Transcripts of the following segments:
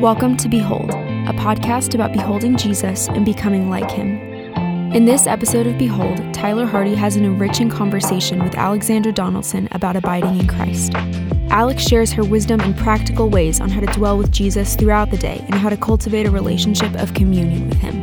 Welcome to Behold, a podcast about beholding Jesus and becoming like him. In this episode of Behold, Tyler Hardy has an enriching conversation with Alexandra Donaldson about abiding in Christ. Alex shares her wisdom and practical ways on how to dwell with Jesus throughout the day and how to cultivate a relationship of communion with him.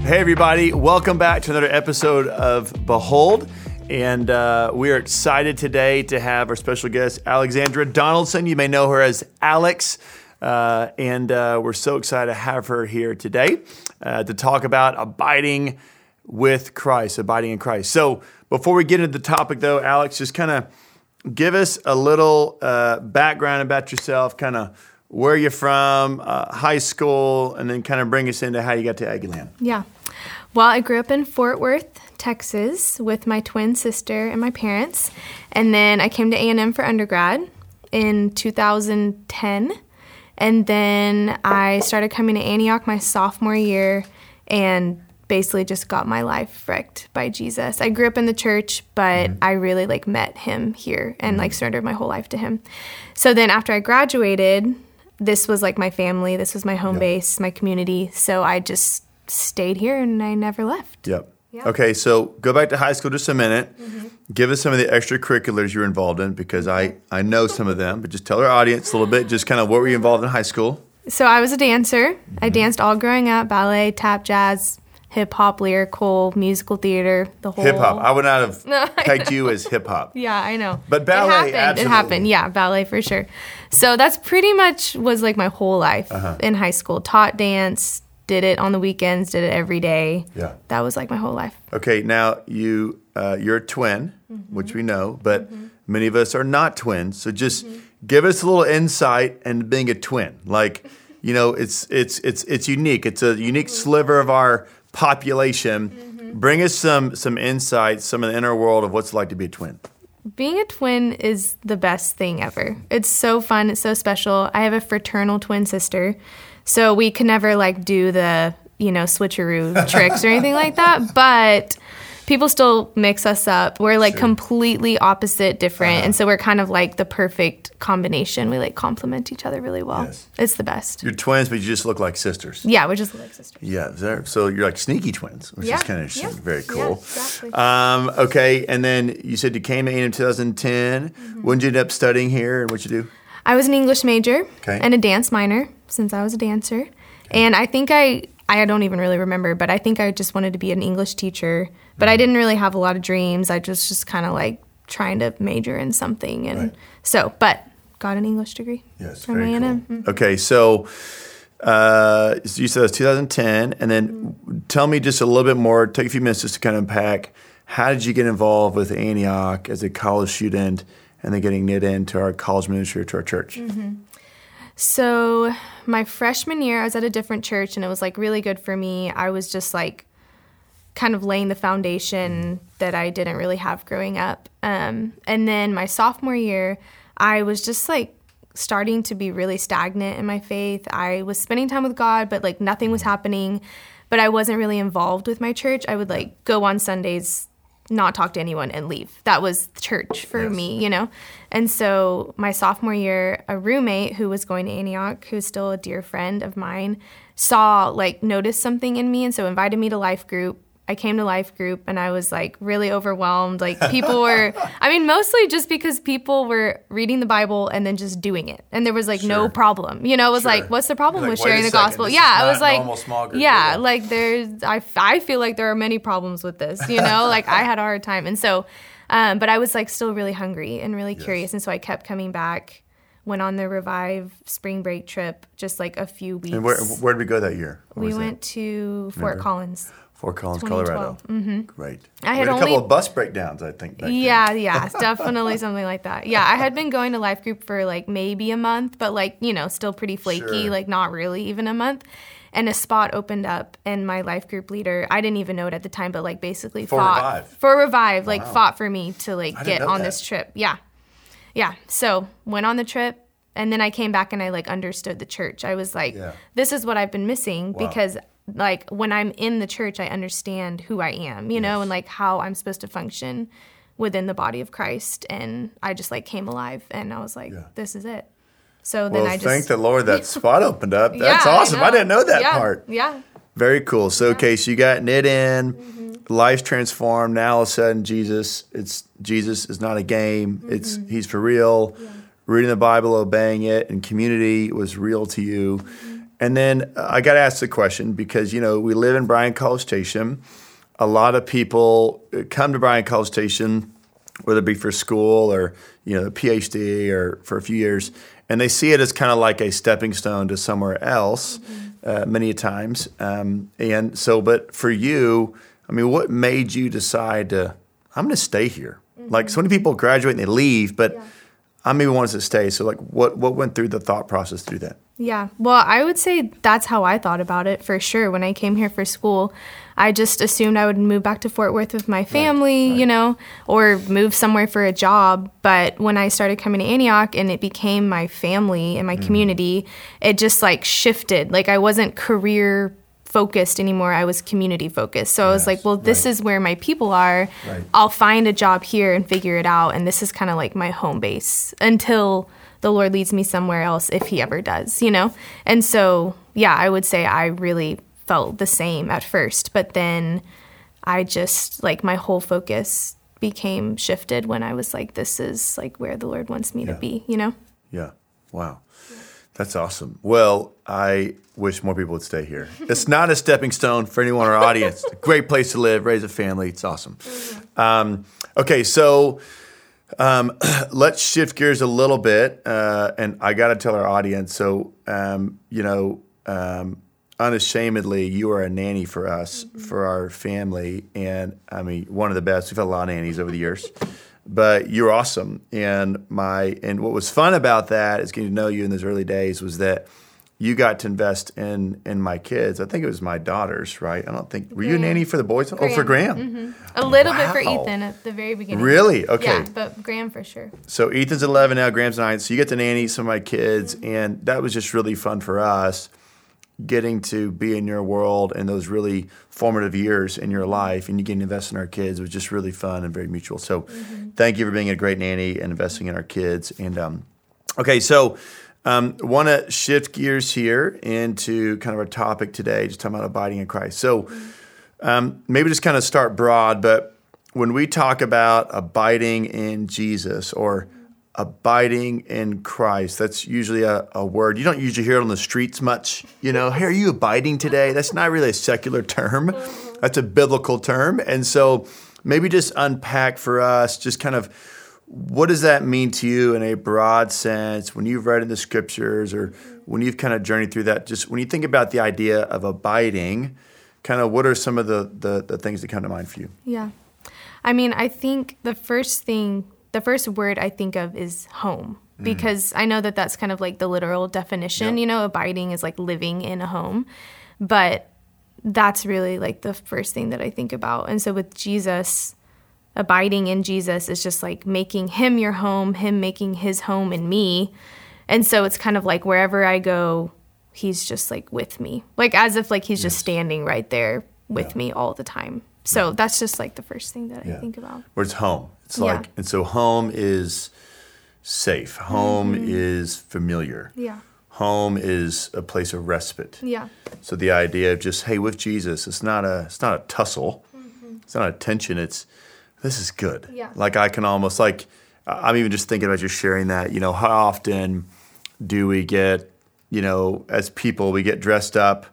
Hey, everybody, welcome back to another episode of Behold. And uh, we are excited today to have our special guest, Alexandra Donaldson. You may know her as Alex. Uh, and uh, we're so excited to have her here today uh, to talk about abiding with Christ, abiding in Christ. So, before we get into the topic, though, Alex, just kind of give us a little uh, background about yourself, kind of where you're from, uh, high school, and then kind of bring us into how you got to Aggieland. Yeah. Well, I grew up in Fort Worth, Texas, with my twin sister and my parents, and then I came to A&M for undergrad in 2010 and then I started coming to Antioch my sophomore year and basically just got my life wrecked by Jesus. I grew up in the church, but mm-hmm. I really like met him here and like mm-hmm. surrendered my whole life to him. So then after I graduated, this was like my family, this was my home yep. base, my community. So I just stayed here and I never left. Yep. Okay, so go back to high school just a minute. Mm-hmm. Give us some of the extracurriculars you're involved in because I, I know some of them, but just tell our audience a little bit, just kind of what were you involved in high school? So I was a dancer. Mm-hmm. I danced all growing up ballet, tap, jazz, hip hop, lyrical, musical theater, the whole. Hip hop. I would not have no, pegged you as hip hop. Yeah, I know. But ballet, it happened. Absolutely. It happened. Yeah, ballet for sure. So that's pretty much was like my whole life uh-huh. in high school. Taught dance, did it on the weekends, did it every day. Yeah. That was like my whole life. Okay, now you uh, you're a twin, mm-hmm. which we know, but mm-hmm. many of us are not twins. So just mm-hmm. give us a little insight into being a twin. Like, you know, it's it's it's it's unique. It's a unique sliver of our population. Bring us some some insights, some of the inner world of what's like to be a twin. Being a twin is the best thing ever. It's so fun. It's so special. I have a fraternal twin sister. So we can never like do the, you know, switcheroo tricks or anything like that. But people still mix us up. We're like sure. completely opposite, different. Uh-huh. And so we're kind of like the perfect combination. We like complement each other really well. Yes. It's the best. You're twins, but you just look like sisters. Yeah, we just look like sisters. Yeah. So you're like sneaky twins, which yeah. is kind of yeah. very cool. Yeah, exactly. Um, okay. And then you said you came in in 2010. Mm-hmm. When did you end up studying here and what did you do? I was an English major okay. and a dance minor since I was a dancer. Okay. And I think I I don't even really remember, but I think I just wanted to be an English teacher. But I didn't really have a lot of dreams. I just just kind of like trying to major in something, and right. so but got an English degree. Yes, from very A&M. Cool. Mm-hmm. Okay, so. Uh, you said it was 2010, and then mm-hmm. tell me just a little bit more. Take a few minutes just to kind of unpack. How did you get involved with Antioch as a college student, and then getting knit into our college ministry to our church? Mm-hmm. So, my freshman year, I was at a different church and it was like really good for me. I was just like kind of laying the foundation that I didn't really have growing up. Um, and then my sophomore year, I was just like starting to be really stagnant in my faith. I was spending time with God, but like nothing was happening. But I wasn't really involved with my church. I would like go on Sundays not talk to anyone and leave. That was church for yes. me, you know? And so my sophomore year, a roommate who was going to Antioch, who's still a dear friend of mine, saw, like, noticed something in me and so invited me to life group. I came to life group and I was like really overwhelmed. Like people were, I mean, mostly just because people were reading the Bible and then just doing it, and there was like sure. no problem. You know, it was sure. like, what's the problem like, with sharing the second, gospel? Yeah, I was like, yeah, like there's, I, I feel like there are many problems with this. You know, like I had a hard time, and so, um, but I was like still really hungry and really yes. curious, and so I kept coming back. Went on the Revive spring break trip, just like a few weeks. And where, where did we go that year? Where we went that? to Fort Remember? Collins. Fort Collins, Colorado. Mm-hmm. Great. I had, had only, a couple of bus breakdowns, I think. yeah, yeah, definitely something like that. Yeah, I had been going to life group for like maybe a month, but like you know, still pretty flaky. Sure. Like not really even a month. And a spot opened up, and my life group leader, I didn't even know it at the time, but like basically for fought revive. for revive, like fought for me to like I get on that. this trip. Yeah, yeah. So went on the trip, and then I came back and I like understood the church. I was like, yeah. this is what I've been missing wow. because like when I'm in the church, I understand who I am, you know, and like how I'm supposed to function within the body of Christ. And I just like came alive and I was like, yeah. this is it. So then Well, I just thank the Lord that spot opened up. That's Yeah, awesome. I, know. didn't know that Yeah, part. Yeah. Very cool. So, okay, so you got knit in, Mm-hmm. life's transformed. Now all of a sudden, Jesus, it's Jesus is not a game. It's Mm-hmm. he's for real. Reading the Bible, obeying it, and community was real to you. Mm-hmm. And then uh, I got to ask the question because you know we live in Bryan College Station. A lot of people uh, come to Bryan College Station, whether it be for school or you know a PhD or for a few years, and they see it as kind of like a stepping stone to somewhere else. Uh, many a times, um, and so, but for you, I mean, what made you decide to? I'm going to stay here. Like so many people graduate and they leave, but I maybe wanted to stay. So, like, what what went through the thought process through that? Yeah. Well, I would say that's how I thought about it for sure. When I came here for school, I just assumed I would move back to Fort Worth with my family, you know, or move somewhere for a job. But when I started coming to Antioch and it became my family and my mm-hmm. community, it just like shifted. Like I wasn't career focused anymore. I was community focused. So I was like, well, this right. is where my people are. Right. I'll find a job here and figure it out. And this is kind of like my home base until the Lord leads me somewhere else, if He ever does, you know? And so, yeah, I would say I really felt the same at first. But then I just, like, my whole focus became shifted when I was like, this is like where the Lord wants me Yeah. to be, you know? Yeah. Wow. That's awesome. Well, I wish more people would stay here. It's not a stepping stone for anyone in our audience. Great place to live, raise a family. It's awesome. Um, okay, so um, let's shift gears a little bit. Uh, and I got to tell our audience so, um, you know, um, unashamedly, you are a nanny for us, for our family. And I mean, one of the best. We've had a lot of nannies over the years but you're awesome. And my and what was fun about that is getting to know you in those early days was that you got to invest in in my kids. I think it was my daughters, right? I don't think were you a nanny for the boys? Oh, for Graham. Mm-hmm. A little bit for Ethan at the very beginning. Really? Okay. Yeah, but Graham for sure. So Ethan's 11 now, Graham's 9. So you get to nanny some of my kids, and that was just really fun for us getting to be in your world and those really formative years in your life and you getting to invest in our kids was just really fun and very mutual. So thank you for being a great nanny and investing in our kids. And um, okay, so um, want to shift gears here into kind of our topic today, just talking about abiding in Christ. So um, maybe just kind of start broad, but when we talk about abiding in Jesus or abiding in Christ, that's usually a, a word. You don't usually hear it on the streets much. You know, hey, are you abiding today? That's not really a secular term, mm-hmm. that's a biblical term. And so maybe just unpack for us just kind of what does that mean to you in a broad sense when you've read in the scriptures or when you've kind of journeyed through that? Just when you think about the idea of abiding, kind of what are some of the, the, the things that come to mind for you? Yeah. I mean, I think the first thing, the first word I think of is home mm. because I know that that's kind of like the literal definition. Yeah. You know, abiding is like living in a home, but that's really like the first thing that I think about. And so with Jesus, abiding in Jesus is just like making him your home, him making his home in me. And so it's kind of like wherever I go, he's just like with me. Like as if like he's just standing right there with me all the time. So that's just like the first thing that Yeah. I think about. Where it's home. It's Yeah. like, and so home is safe. Home is familiar. Yeah. Home is a place of respite. Yeah. So the idea of just hey with Jesus, it's not a it's not a tussle, Mm-hmm. it's not a tension. It's this is good. Yeah. Like I can almost like I'm even just thinking about just sharing that. You know, how often do we get you know as people we get dressed up.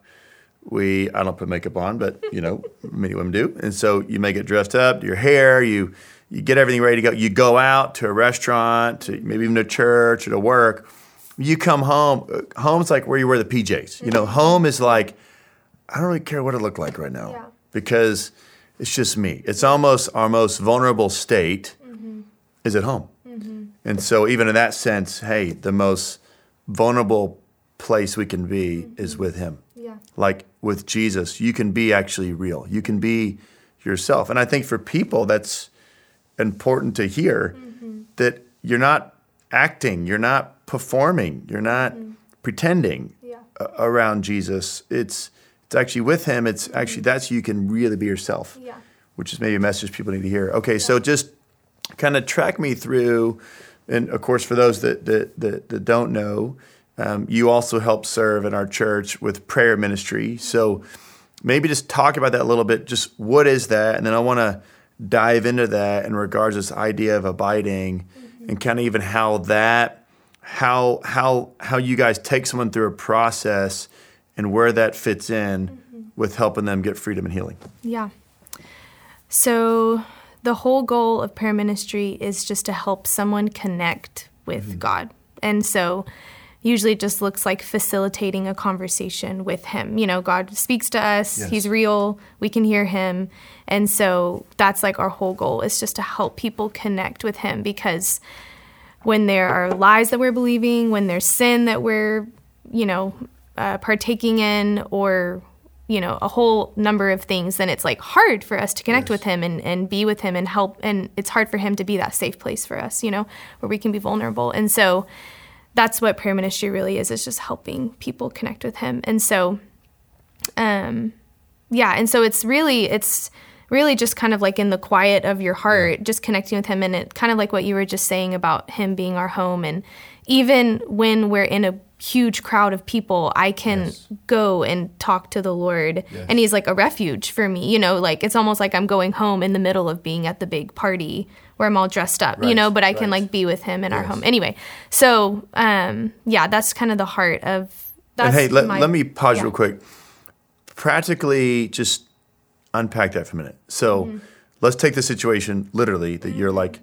We I don't put makeup on, but you know many women do, and so you may get dressed up, your hair, you you get everything ready to go. You go out to a restaurant, to maybe even to church or to work. You come home. uh, Home's like where you wear the PJs. You know, home is like I don't really care what it looked like right now Yeah. because it's just me. It's almost our most vulnerable state mm-hmm. is at home. Mm-hmm. And so, even in that sense, hey, the most vulnerable place we can be is mm-hmm. with Him. Yeah. Like with Jesus, you can be actually real. You can be yourself. And I think for people, that's important to hear mm-hmm. that you're not acting, you're not performing, you're not mm-hmm. pretending Yeah. a- around Jesus. It's it's actually with Him. It's mm-hmm. actually that's you can really be yourself Yeah. which is maybe a message people need to hear. Okay, so just kind of track me through and of course, for those that that that, that don't know, um, you also help serve in our church with prayer ministry. So maybe just talk about that a little bit. Just what is that, and then I want to dive into that in regards to this idea of abiding, mm-hmm. and kind of even how that how how how you guys take someone through a process and where that fits in mm-hmm. with helping them get freedom and healing. Yeah. So the whole goal of prayer ministry is just to help someone connect with mm-hmm. God. And so usually it just looks like facilitating a conversation with him. You know, God speaks to us, yes. he's real, we can hear him. And so that's like our whole goal is just to help people connect with him because when there are lies that we're believing, when there's sin that we're, you know, uh, partaking in or you know a whole number of things then it's like hard for us to connect yes. with him and, and be with him and help and it's hard for him to be that safe place for us you know where we can be vulnerable and so that's what prayer ministry really is is just helping people connect with him and so um yeah and so it's really it's really just kind of like in the quiet of your heart yeah. just connecting with him and it kind of like what you were just saying about him being our home and even when we're in a huge crowd of people, I can yes. go and talk to the Lord. Yes. And He's like a refuge for me. You know, like it's almost like I'm going home in the middle of being at the big party where I'm all dressed up, right. you know, but I right. can like be with Him in yes. our home. Anyway, so um, yeah, that's kind of the heart of. That's and hey, let, my, let me pause yeah. real quick. Practically, just unpack that for a minute. So mm-hmm. let's take the situation literally that mm-hmm. you're like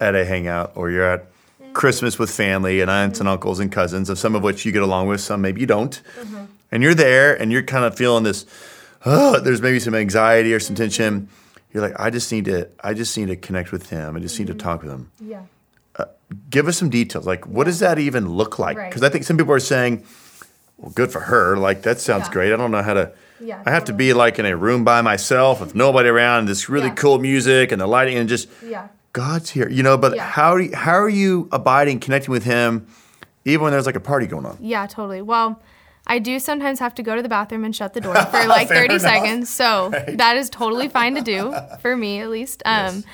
at a hangout or you're at Christmas with family and aunts and uncles and cousins, of some of which you get along with, some maybe you don't. Mm-hmm. And you're there and you're kind of feeling this, oh, there's maybe some anxiety or some tension. You're like, I just need to, I just need to connect with him. I just mm-hmm. need to mm-hmm. talk with him. Yeah. Uh, give us some details. Like, what does that even look like? Because right. I think some people are saying, well, good for her. Like, that sounds yeah. great. I don't know how to. Yeah, I have totally. to be like in a room by myself with nobody around, this really yeah. cool music and the lighting, and just yeah. God's here, you know. But yeah. how do you, how are you abiding, connecting with Him, even when there's like a party going on? Yeah, totally. Well, I do sometimes have to go to the bathroom and shut the door for like 30 enough. seconds. So right. that is totally fine to do for me, at least. Um, yes.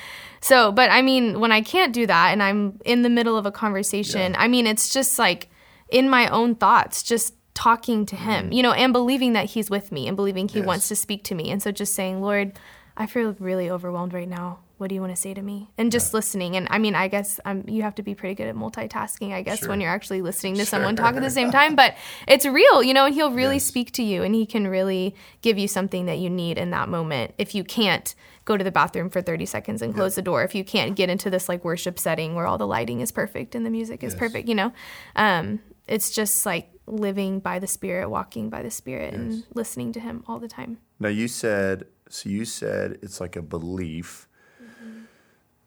So, but I mean, when I can't do that and I'm in the middle of a conversation, yeah. I mean, it's just like in my own thoughts, just talking to Him, mm. you know, and believing that He's with me and believing He yes. wants to speak to me. And so just saying, Lord, I feel really overwhelmed right now what do you want to say to me and just yeah. listening and i mean i guess um, you have to be pretty good at multitasking i guess sure. when you're actually listening to sure. someone talk at the same time but it's real you know and he'll really yes. speak to you and he can really give you something that you need in that moment if you can't go to the bathroom for 30 seconds and close yeah. the door if you can't get into this like worship setting where all the lighting is perfect and the music is yes. perfect you know um, it's just like living by the spirit walking by the spirit yes. and listening to him all the time now you said so you said it's like a belief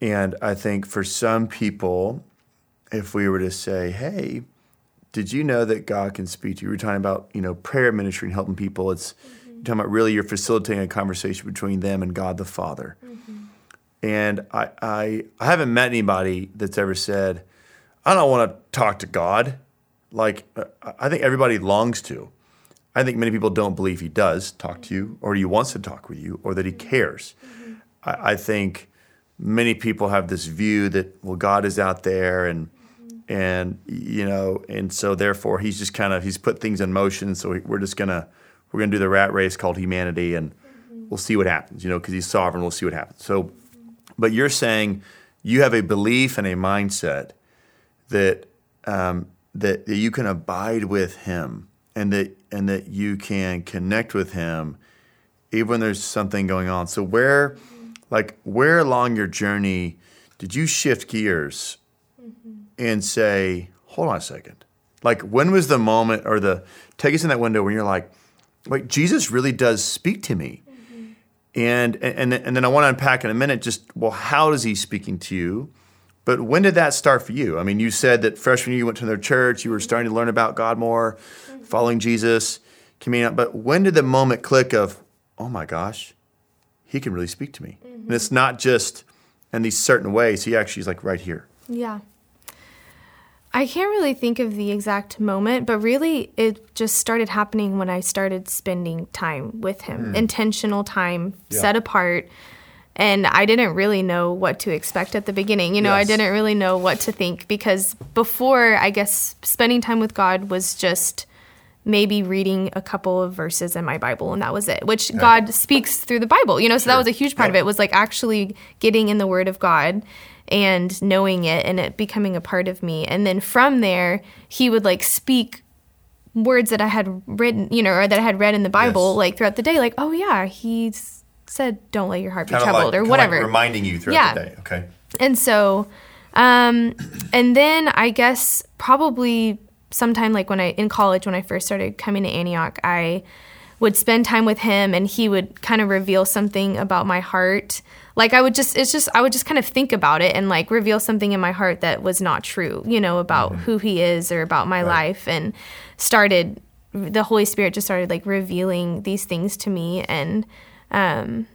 and I think for some people, if we were to say, hey, did you know that God can speak to you? We are talking about, you know, prayer ministry and helping people. It's mm-hmm. talking about really you're facilitating a conversation between them and God the Father. Mm-hmm. And I, I, I haven't met anybody that's ever said, I don't want to talk to God. Like, uh, I think everybody longs to. I think many people don't believe he does talk to you, or he wants to talk with you, or that he mm-hmm. cares. Mm-hmm. I, I think many people have this view that well God is out there and and you know and so therefore he's just kind of he's put things in motion. So we're just gonna we're gonna do the rat race called humanity and we'll see what happens you know because he's sovereign. We'll see what happens. So but you're saying you have a belief and a mindset that um, that, that you can abide with him and that and that you can connect with him even when there's something going on. So where like where along your journey did you shift gears mm-hmm. and say hold on a second like when was the moment or the take us in that window when you're like wait jesus really does speak to me mm-hmm. and, and and then i want to unpack in a minute just well how is he speaking to you but when did that start for you i mean you said that freshman year you went to their church you were starting to learn about god more mm-hmm. following jesus coming out, but when did the moment click of oh my gosh he can really speak to me. Mm-hmm. And it's not just in these certain ways. He actually is like right here. Yeah. I can't really think of the exact moment, but really it just started happening when I started spending time with him, mm. intentional time, yeah. set apart. and I didn't really know what to expect at the beginning. You know, I didn't really know what to think because before, I guess, spending time with God was just maybe reading a couple of verses in my Bible and that was it, which God speaks through the Bible, you know, so that was a huge part of it was like actually getting in the Word of God and knowing it and it becoming a part of me. And then from there, He would like speak words that I had written, you know, or that I had read in the Bible, Yes. like throughout the day, like, oh yeah, He said, don't let your heart be Kinda troubled like- or whatever. Like reminding you throughout Yeah. the day. Okay. And so, um, and then I guess probably sometime like when I in college when I first started coming to Antioch, I would spend time with him and he would kind of reveal something about my heart. Like I would just it's just I would just kind of think about it and like reveal something in my heart that was not true, you know, about who he is or about my life and started the Holy Spirit just started like revealing these things to me and um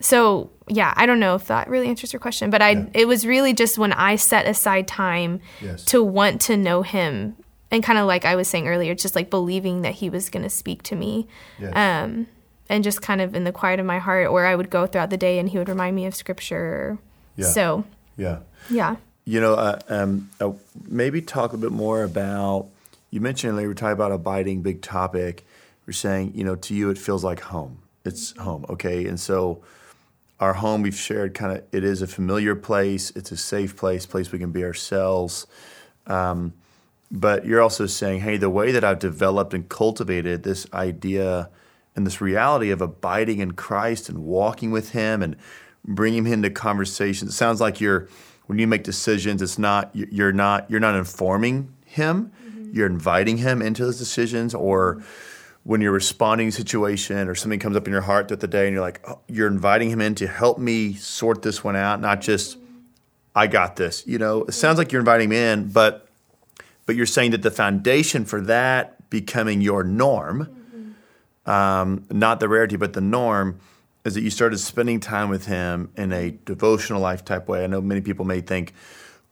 so yeah, I don't know if that really answers your question, but I it was really just when I set aside time Yes. to want to know him and kind of like I was saying earlier, just like believing that he was going to speak to me. Yes. Um and just kind of in the quiet of my heart or I would go throughout the day and he would remind me of scripture. Yeah. So, Yeah. yeah. You know, uh, um, uh, maybe talk a bit more about. You mentioned earlier, we were talking about abiding, big topic. We're saying, you know, to you, it feels like home. It's home, okay? And so, our home, we've shared kind of, it is a familiar place. It's a safe place, place we can be ourselves. Um, but you're also saying, hey, the way that I've developed and cultivated this idea and this reality of abiding in Christ and walking with Him and bringing Him into conversations. It sounds like you're when you make decisions, it's not you're not you're not informing Him, mm-hmm. you're inviting Him into those decisions, or when you're responding to a situation or something comes up in your heart throughout the day and you're like, oh, you're inviting Him in to help me sort this one out, not just mm-hmm. I got this. You know, it sounds like you're inviting Him in, but but you're saying that the foundation for that becoming your norm, um, not the rarity, but the norm, is that you started spending time with him in a devotional life type way. I know many people may think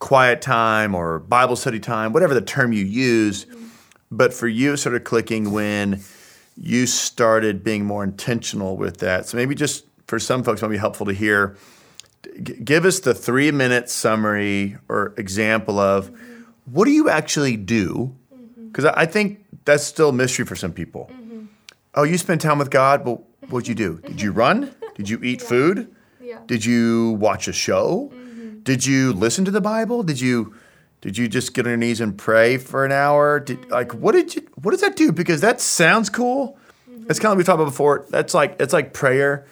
quiet time or Bible study time, whatever the term you use, but for you, it started clicking when you started being more intentional with that. So maybe just for some folks, might be helpful to hear. G- give us the three minute summary or example of what do you actually do? Mm-hmm. Because I I think that's still a mystery for some people. Mm-hmm. Oh, you spend time with God. Well, what'd you do? Did you run? Did you eat food? Yeah. Did you watch a show? Mm-hmm. Did you listen to the Bible? Did you did you just get on your knees and pray for an hour? Did like what did you what does that do? Because that sounds cool. It's kind of like we talked about before. That's like it's like prayer.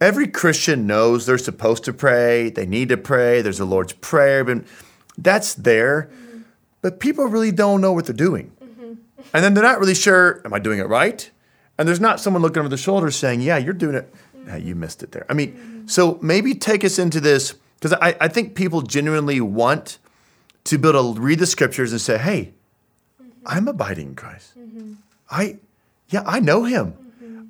Every Christian knows they're supposed to pray. They need to pray. There's the Lord's prayer, but that's there. But people really don't know what they're doing, mm-hmm. and then they're not really sure. Am I doing it right? And there's not someone looking over the shoulder saying, "Yeah, you're doing it." Mm-hmm. Nah, you missed it there. I mean, mm-hmm. so maybe take us into this because I, I think people genuinely want to be able to read the scriptures and say, "Hey, I'm abiding in Christ. I, yeah, I know Him.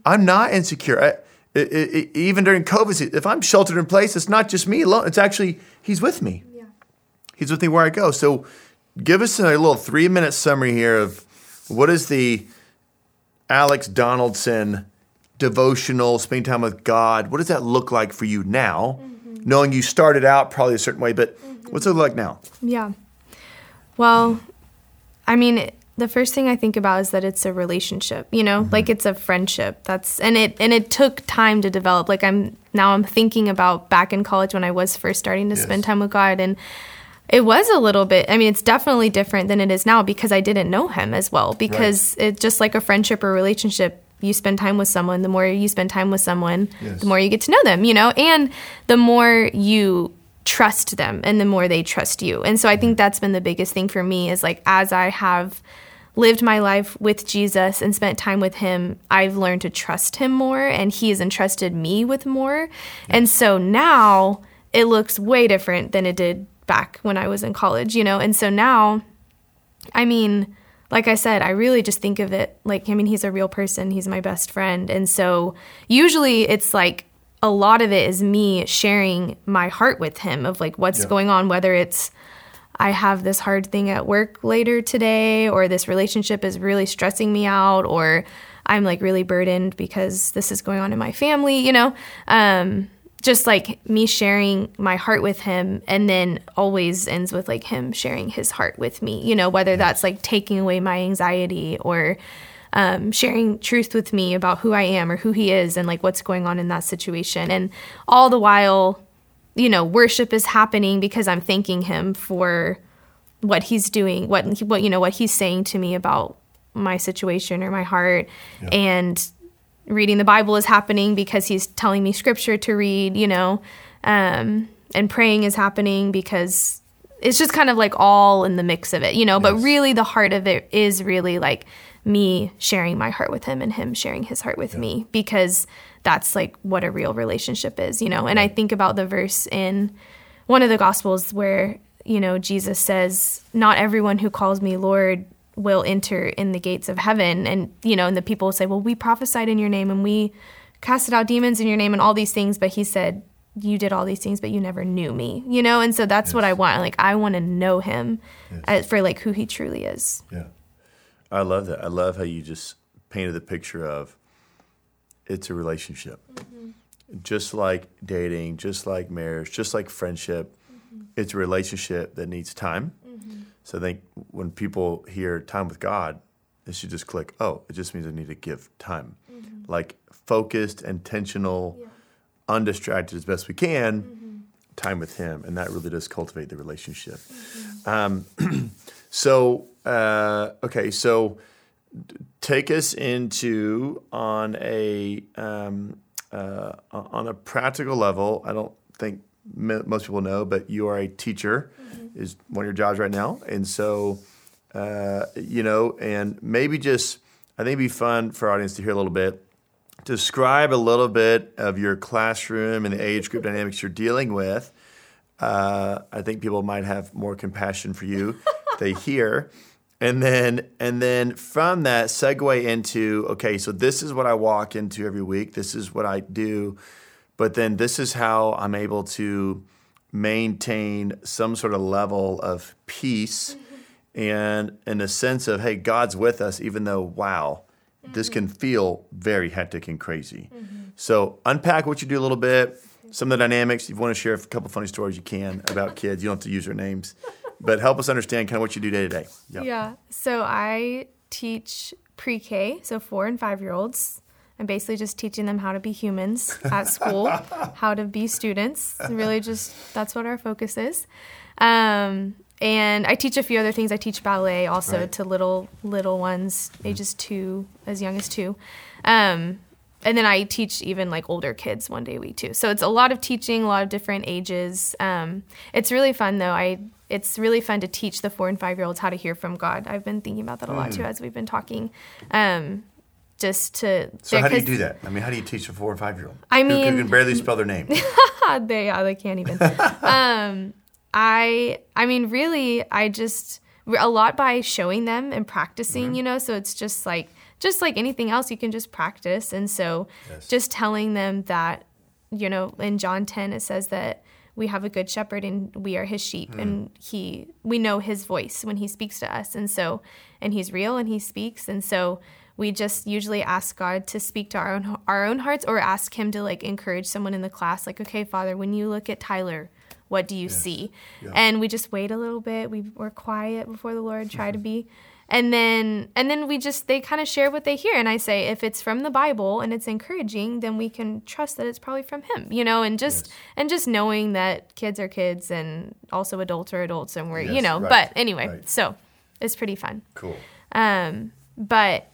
I'm not insecure. I, i i even during COVID, if I'm sheltered in place, it's not just me alone. It's actually He's with me. Yeah. He's with me where I go. So, give us a little three minute summary here of what is the Alex Donaldson devotional, spending time with God. What does that look like for you now? Mm-hmm. Knowing you started out probably a certain way, but mm-hmm. what's it look like now? Yeah. Well, I mean, the first thing I think about is that it's a relationship, you know, mm-hmm. like it's a friendship. That's and it and it took time to develop. Like I'm now I'm thinking about back in college when I was first starting to spend time with God and it was a little bit I mean, it's definitely different than it is now because I didn't know him as well because it's just like a friendship or relationship you spend time with someone, the more you spend time with someone, Yes. the more you get to know them, you know, and the more you trust them and the more they trust you. And so I think that's been the biggest thing for me is like as I have lived my life with Jesus and spent time with him, I've learned to trust him more and he has entrusted me with more. And so now it looks way different than it did back when I was in college, you know? And so now I mean, like I said, I really just think of it like, I mean, he's a real person. He's my best friend. And so usually it's like a lot of it is me sharing my heart with him of like what's Yeah. going on, whether it's I have this hard thing at work later today, or this relationship is really stressing me out, or I'm like really burdened because this is going on in my family, you know? Um, just like me sharing my heart with him and then always ends with like him sharing his heart with me you know whether that's like taking away my anxiety or um, sharing truth with me about who i am or who he is and like what's going on in that situation and all the while you know worship is happening because i'm thanking him for what he's doing what what you know what he's saying to me about my situation or my heart yeah. and reading the Bible is happening because he's telling me scripture to read, you know, um, and praying is happening because it's just kind of like all in the mix of it, you know. Yes. But really, the heart of it is really like me sharing my heart with him and him sharing his heart with yeah. me because that's like what a real relationship is, you know. And I think about the verse in one of the Gospels where, you know, Jesus says, Not everyone who calls me Lord will enter in the gates of heaven. And, you know, and the people will say, well, we prophesied in your name and we casted out demons in your name and all these things. But he said, you did all these things, but you never knew me, you know? And so that's yes. what I want. Like, I want to know him yes. for like who he truly is. Yeah. I love that. I love how you just painted the picture of it's a relationship. Mm-hmm. Just like dating, just like marriage, just like friendship, mm-hmm. it's a relationship that needs time. So I think when people hear time with God, they should just click, oh, it just means I need to give time. Mm-hmm. Like focused, intentional, yeah. undistracted as best we can, mm-hmm. time with Him. And that really does cultivate the relationship. Mm-hmm. Um, so, uh, okay, so take us into on a um, uh, on a practical level. I don't think most people know, but you are a teacher is one of your jobs right now. And so, uh, you know, and maybe just, I think it'd be fun for our audience to hear a little bit. Describe a little bit of your classroom and the age group dynamics you're dealing with. Uh, I think people might have more compassion for you. they hear, and then and then from that segue into okay, so this is what I walk into every week. This is what I do, but then this is how I'm able to maintain some sort of level of peace and in a sense of hey god's with us even though wow mm-hmm. this can feel very hectic and crazy mm-hmm. so unpack what you do a little bit some of the dynamics if you want to share a couple funny stories you can about kids you don't have to use their names but help us understand kind of what you do day to day yeah so i teach pre-k so four and five year olds I'm basically just teaching them how to be humans at school, how to be students. Really, just that's what our focus is. Um, and I teach a few other things. I teach ballet also right. to little little ones, ages two, as young as two. Um, and then I teach even like older kids one day a week too. So it's a lot of teaching, a lot of different ages. Um, it's really fun though. I it's really fun to teach the four and five year olds how to hear from God. I've been thinking about that a lot too mm. as we've been talking. Um, just to. So how do you do that? I mean, how do you teach a four or five year old? I mean, who, who can barely spell their name. they yeah, they can't even. um, I I mean, really, I just a lot by showing them and practicing. Mm-hmm. You know, so it's just like just like anything else, you can just practice, and so yes. just telling them that you know, in John ten it says that we have a good shepherd and we are his sheep mm. and he we know his voice when he speaks to us and so and he's real and he speaks and so we just usually ask God to speak to our own our own hearts or ask him to like encourage someone in the class like okay father when you look at Tyler what do you yes. see yeah. and we just wait a little bit we were quiet before the Lord try to be and then and then we just they kind of share what they hear and i say if it's from the bible and it's encouraging then we can trust that it's probably from him you know and just yes. and just knowing that kids are kids and also adults are adults and we're yes, you know right, but anyway right. so it's pretty fun cool um but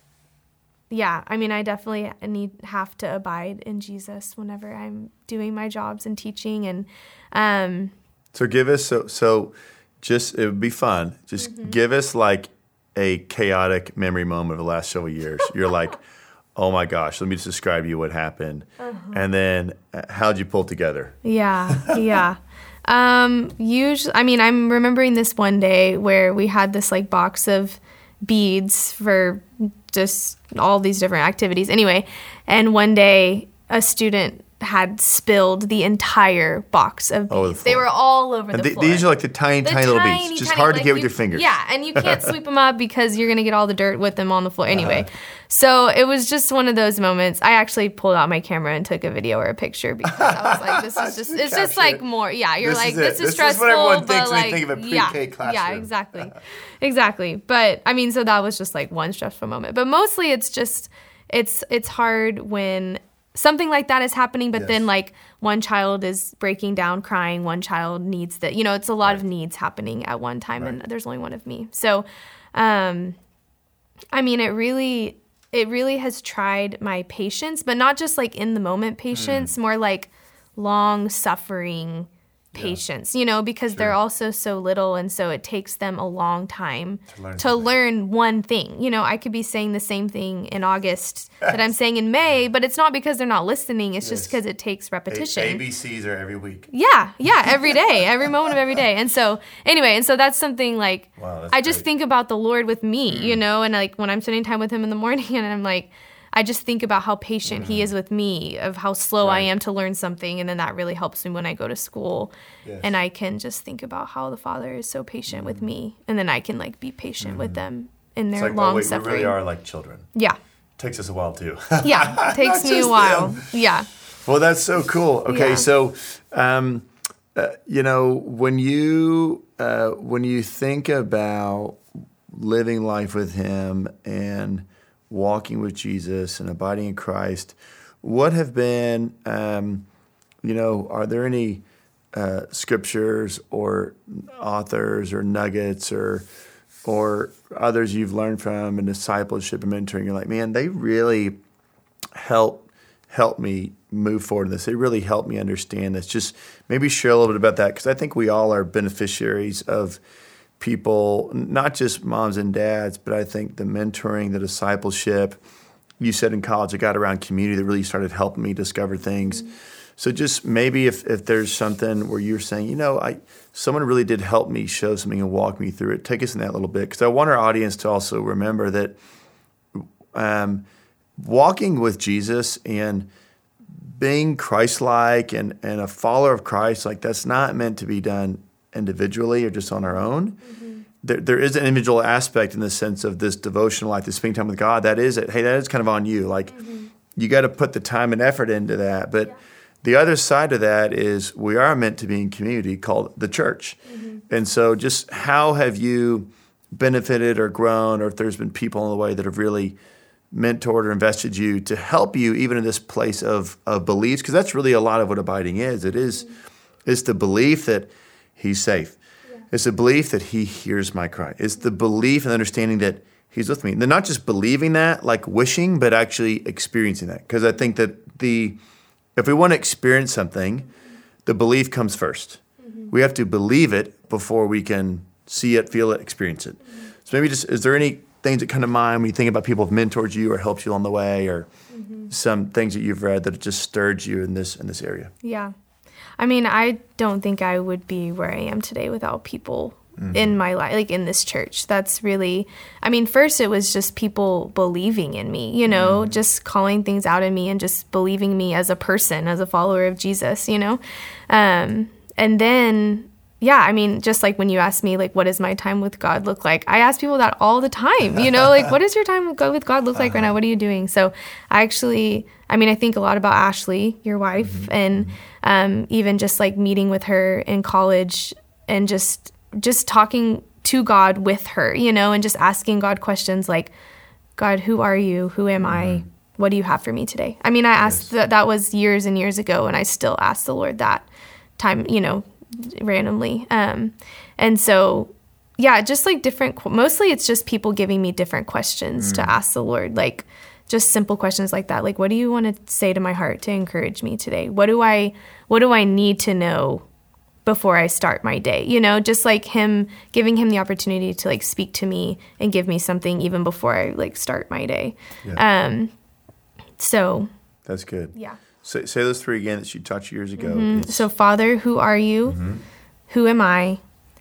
yeah, I mean, I definitely need have to abide in Jesus whenever I'm doing my jobs and teaching, and um, so give us so so just it would be fun. Just mm-hmm. give us like a chaotic memory moment of the last several years. You're like, oh my gosh, let me just describe you what happened, uh-huh. and then uh, how'd you pull together? Yeah, yeah. um, usually, I mean, I'm remembering this one day where we had this like box of beads for just all these different activities. Anyway, and one day a student had spilled the entire box of Over the beads. They were all over And the th- floor. these are like the tiny, The tiny, little tiny, beads. Just tiny, hard to like get with you- your fingers. Yeah, and you can't sweep them up because you're gonna get all the dirt with them on the floor Uh-huh. anyway. So it was just one of those moments. I actually pulled out my camera and took a video or a picture because I was like, "This is just, it's just like it. more, yeah." You're This like, is "This is This is stressful," what everyone thinks when they like, think of a yeah, pre-K yeah, classroom. exactly, exactly. But I mean, so that was just like one stressful moment. But mostly, it's just, it's it's hard when something like that is happening but Yes. then like one child is breaking down crying one child needs that you know it's a lot of needs happening at one time and there's only one of me. So um i mean it really it really has tried my patience but not just like in the moment patience more like long suffering patience you know because they're also so little and so it takes them a long time learn to learn one thing. You know i could be saying the same thing in august that i'm saying in may but it's not because they're not listening it's just because it takes repetition. ABCs are every week. yeah, yeah, every day, every moment of every day. And so, anyway, and so that's something like Wow, that's I just great. think about the Lord with me, mm. you know, and like when I'm spending time with Him in the morning, and I'm like, I just think about how patient He is with me, of how slow I am to learn something, and then that really helps me when I go to school, Yes. and I can just think about how the Father is so patient with me, and then I can like be patient with them in their It's like, long oh, wait, suffering. we really are like children. Yeah, Takes us a while too. yeah, takes me a while. them. Yeah. Well, that's so cool. Okay, Yeah. so um, uh, you know when you uh, when you think about living life with Him and walking with Jesus and abiding in Christ, what have been um, you know are there any uh, scriptures or authors or nuggets or or others you've learned from in discipleship and mentoring? You're like, man, they really help help me move forward in this. They really helped me understand this. Just maybe share a little bit about that because I think we all are beneficiaries of people, not just moms and dads, but I think the mentoring, the discipleship. You said in college, I got around community that really started helping me discover things. So just maybe if, if there's something where you're saying, you know, I someone really did help me show something and walk me through it, take us in that little bit because I want our audience to also remember that um, walking with Jesus and being Christ-like and, and a follower of Christ, like that's not meant to be done individually or just on our own. Mm-hmm. There, there is an individual aspect in the sense of this devotional life, this spending time with God. That is it. Hey, that is kind of on you. Like mm-hmm. you got to put the time and effort into that. But the other side of that is we are meant to be in community called the church. Mm-hmm. And so, just how have you benefited or grown, or if there's been people in the way that have really mentored or invested you to help you even in this place of, of beliefs? Because that's really a lot of what abiding is. It is, it's the belief that he's safe. It's the belief that he hears my cry. It's the belief and understanding that he's with me. And they're not just believing that, like wishing, but actually experiencing that. Because I think that the if we want to experience something, the belief comes 1st mm-hmm. We have to believe it before we can see it, feel it, experience it. Mm-hmm. So maybe just is there any things that come to mind when you think about people who've mentored you or helped you on the way, or mm-hmm. some things that you've read that have just stirred you in this in this area? Yeah. I mean, I don't think I would be where I am today without people in my life, like in this church. That's really, I mean, first it was just people believing in me, you know, just calling things out in me and just believing me as a person, as a follower of Jesus, you know? Um, and then, yeah, I mean, just like when you ask me, like, what does my time with God look like? I ask people that all the time, you know, like, what does your time with God, with God look like right now? Uh-huh. What are you doing? So I actually, I mean, I think a lot about Ashley, your wife, mm-hmm. and mm-hmm. um, even just like meeting with her in college and just just talking to God with her, you know, and just asking God questions like, God, who are you? Who am I? Mm-hmm. What do you have for me today? I mean, I asked that that was years and years ago, and I still ask the Lord that time, you know, randomly. Um, and so, yeah, just like different. Mostly, it's just people giving me different questions to ask the Lord, like just simple questions like that. Like, what do you want to say to my heart to encourage me today? What do I, what do I need to know before I start my day. You know, just like him giving him the opportunity to like speak to me and give me something even before I like start my day. Yeah. Um so That's good. yeah. Say, say those three again that you taught years ago. It's So Father, who are you? Who am I?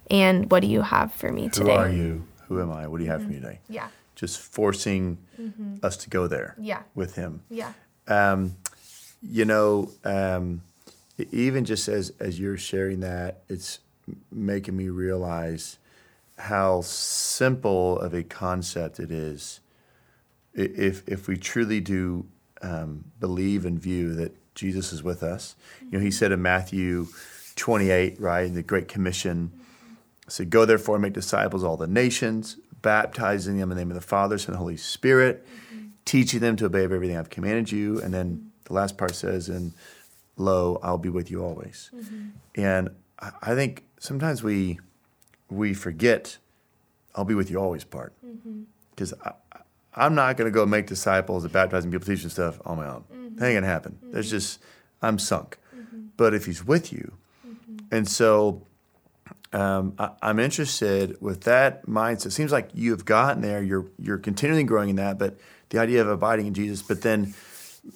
And what do you have for me today? who are you? Who am I? What do you have for me today? Yeah. Just forcing us to go there Yeah. with him. Yeah. Um, you know, um, even just as as you're sharing that, it's making me realize how simple of a concept it is. If if we truly do um, believe and view that Jesus is with us, you know, he said in Matthew 28, right, in the Great Commission, said, "Go therefore and make disciples of all the nations, baptizing them in the name of the Father, Son, and Holy Spirit, mm-hmm. teaching them to obey everything I've commanded you." And then the last part says, "And lo, I'll be with you always." Mm-hmm. And I think sometimes we we forget I'll be with you always part because mm-hmm. I'm not going to go make disciples and baptizing people, teaching stuff on my own. Mm-hmm. That ain't gonna happen. Mm-hmm. There's just I'm sunk. Mm-hmm. But if He's with you, mm-hmm. and so um, I, am interested with that mindset. It seems like you have gotten there. You're you're continually growing in that, but the idea of abiding in Jesus. But then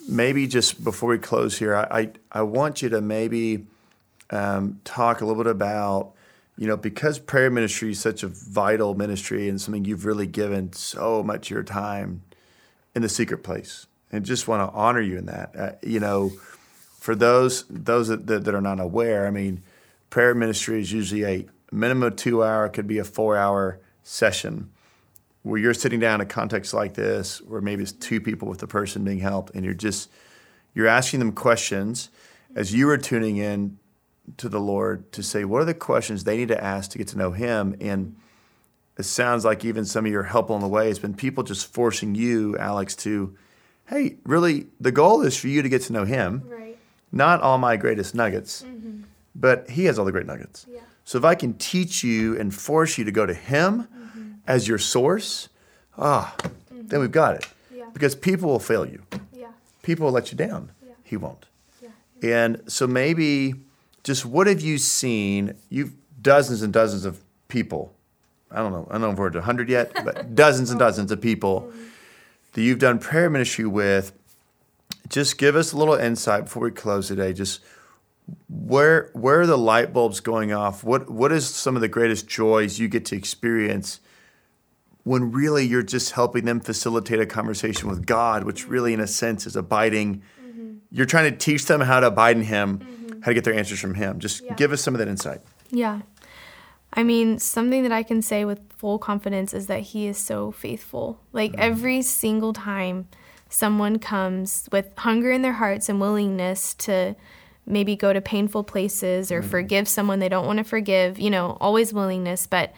maybe just before we close here, I I, I want you to maybe um, talk a little bit about you know because prayer ministry is such a vital ministry and something you've really given so much of your time in the secret place, and just want to honor you in that. Uh, you know, for those those that, that are not aware, I mean prayer ministry is usually a minimum two hour, could be a four hour session where you're sitting down in a context like this, where maybe it's two people with the person being helped, and you're just you're asking them questions as you are tuning in to the Lord to say what are the questions they need to ask to get to know Him. And it sounds like even some of your help on the way has been people just forcing you, Alex, to, hey, really, the goal is for you to get to know Him, right. not all my greatest nuggets. Mm-hmm but he has all the great nuggets. Yeah. So if I can teach you and force you to go to him mm-hmm. as your source, ah, mm-hmm. then we've got it. Yeah. Because people will fail you. Yeah. People will let you down. Yeah. He won't. Yeah. And so maybe just what have you seen? You've dozens and dozens of people. I don't know. I don't know if we're at 100 yet, but dozens and dozens of people that you've done prayer ministry with. Just give us a little insight before we close today. Just where where are the light bulbs going off? What what is some of the greatest joys you get to experience when really you're just helping them facilitate a conversation with God, which really in a sense is abiding. Mm-hmm. You're trying to teach them how to abide in Him, mm-hmm. How to get their answers from Him. Just yeah. give us some of that insight. Yeah. I mean, something that I can say with full confidence is that He is so faithful. Like mm-hmm. every single time someone comes with hunger in their hearts and willingness to maybe go to painful places or mm-hmm. forgive someone they don't want to forgive, you know, always willingness. But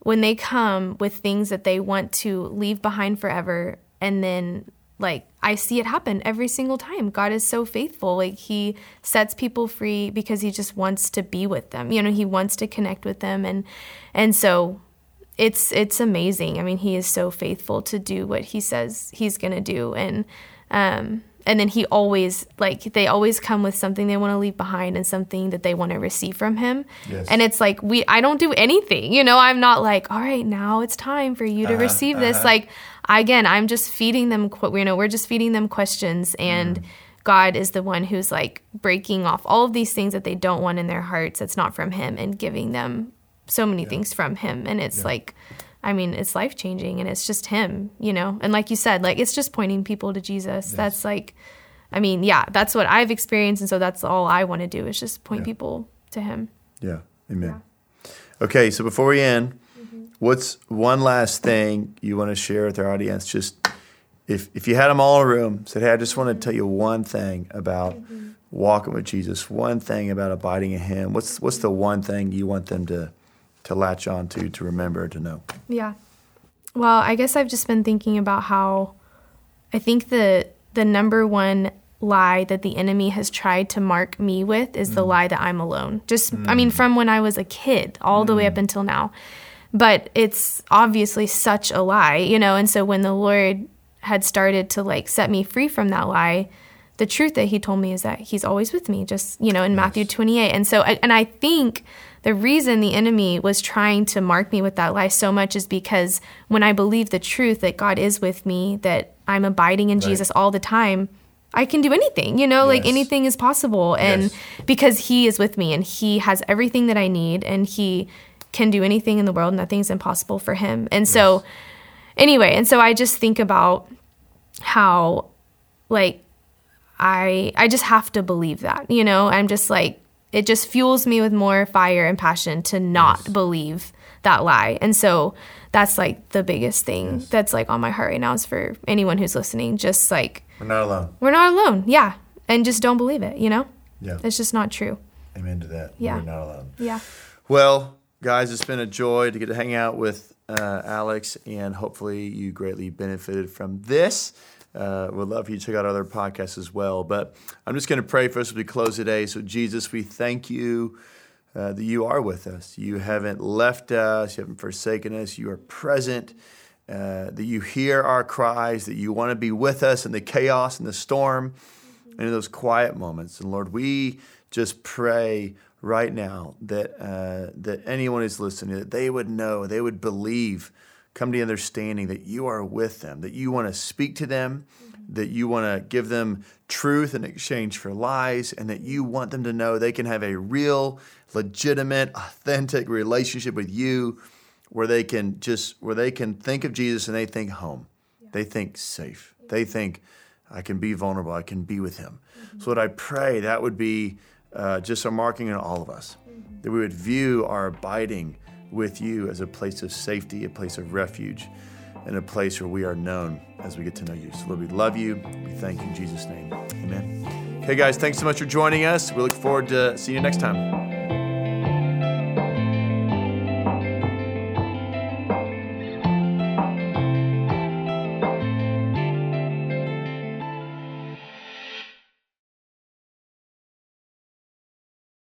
when they come with things that they want to leave behind forever, and then like I see it happen every single time. God is so faithful. Like he sets people free because he just wants to be with them. You know, he wants to connect with them and and so it's it's amazing. I mean, he is so faithful to do what he says he's going to do and um and then he always like they always come with something they want to leave behind and something that they want to receive from him yes. and it's like we i don't do anything you know i'm not like all right now it's time for you to uh-huh, receive uh-huh. this like again i'm just feeding them you know we're just feeding them questions and mm. god is the one who's like breaking off all of these things that they don't want in their hearts that's not from him and giving them so many yeah. things from him and it's yeah. like I mean, it's life changing and it's just him, you know? And like you said, like it's just pointing people to Jesus. Yes. That's like, I mean, yeah, that's what I've experienced. And so that's all I want to do is just point yeah. people to him. Yeah. Amen. Yeah. Okay. So before we end, mm-hmm. what's one last thing you want to share with our audience? Just if, if you had them all in a room, said, Hey, I just want to tell you one thing about mm-hmm. walking with Jesus, one thing about abiding in him. What's, what's the one thing you want them to, to latch on to, to remember, to know? Yeah. Well, I guess I've just been thinking about how I think the the number one lie that the enemy has tried to mark me with is mm. the lie that I'm alone. Just mm. I mean mm. from when I was a kid all mm. the way up mm. until now. But it's obviously such a lie, you know, and so when the Lord had started to like set me free from that lie, the truth that he told me is that he's always with me just, you know, in yes. Matthew 28. And so and I think the reason the enemy was trying to mark me with that lie so much is because when I believe the truth that God is with me, that I'm abiding in right. Jesus all the time, I can do anything, you know, yes. like anything is possible. And yes. because He is with me and He has everything that I need and He can do anything in the world, nothing's impossible for Him. And yes. so, anyway, and so I just think about how, like, I I just have to believe that. You know, I'm just like it just fuels me with more fire and passion to not yes. believe that lie. And so that's like the biggest thing yes. that's like on my heart right now is for anyone who's listening. Just like we're not alone. We're not alone. Yeah, and just don't believe it. You know. Yeah. It's just not true. Amen to that. Yeah. We're not alone. Yeah. Well, guys, it's been a joy to get to hang out with uh, Alex, and hopefully you greatly benefited from this. Uh, would love for you to check out other podcasts as well. But I'm just going to pray for us as we close today. So, Jesus, we thank you uh, that you are with us. You haven't left us, you haven't forsaken us, you are present. Uh, that you hear our cries, that you want to be with us in the chaos and the storm and in those quiet moments. And Lord, we just pray right now that uh, that anyone who's listening that they would know, they would believe, come to the understanding that you are with them, that you want to speak to them, mm-hmm. that you want to give them truth in exchange for lies, and that you want them to know they can have a real, legitimate, authentic relationship with you, where they can just where they can think of Jesus and they think home, yeah. they think safe, yeah. they think. I can be vulnerable. I can be with Him. Mm-hmm. So, what I pray that would be uh, just a marking in all of us, mm-hmm. that we would view our abiding with you as a place of safety, a place of refuge, and a place where we are known as we get to know you. So, Lord, we love you. We thank you in Jesus' name. Amen. Okay, guys, thanks so much for joining us. We look forward to seeing you next time.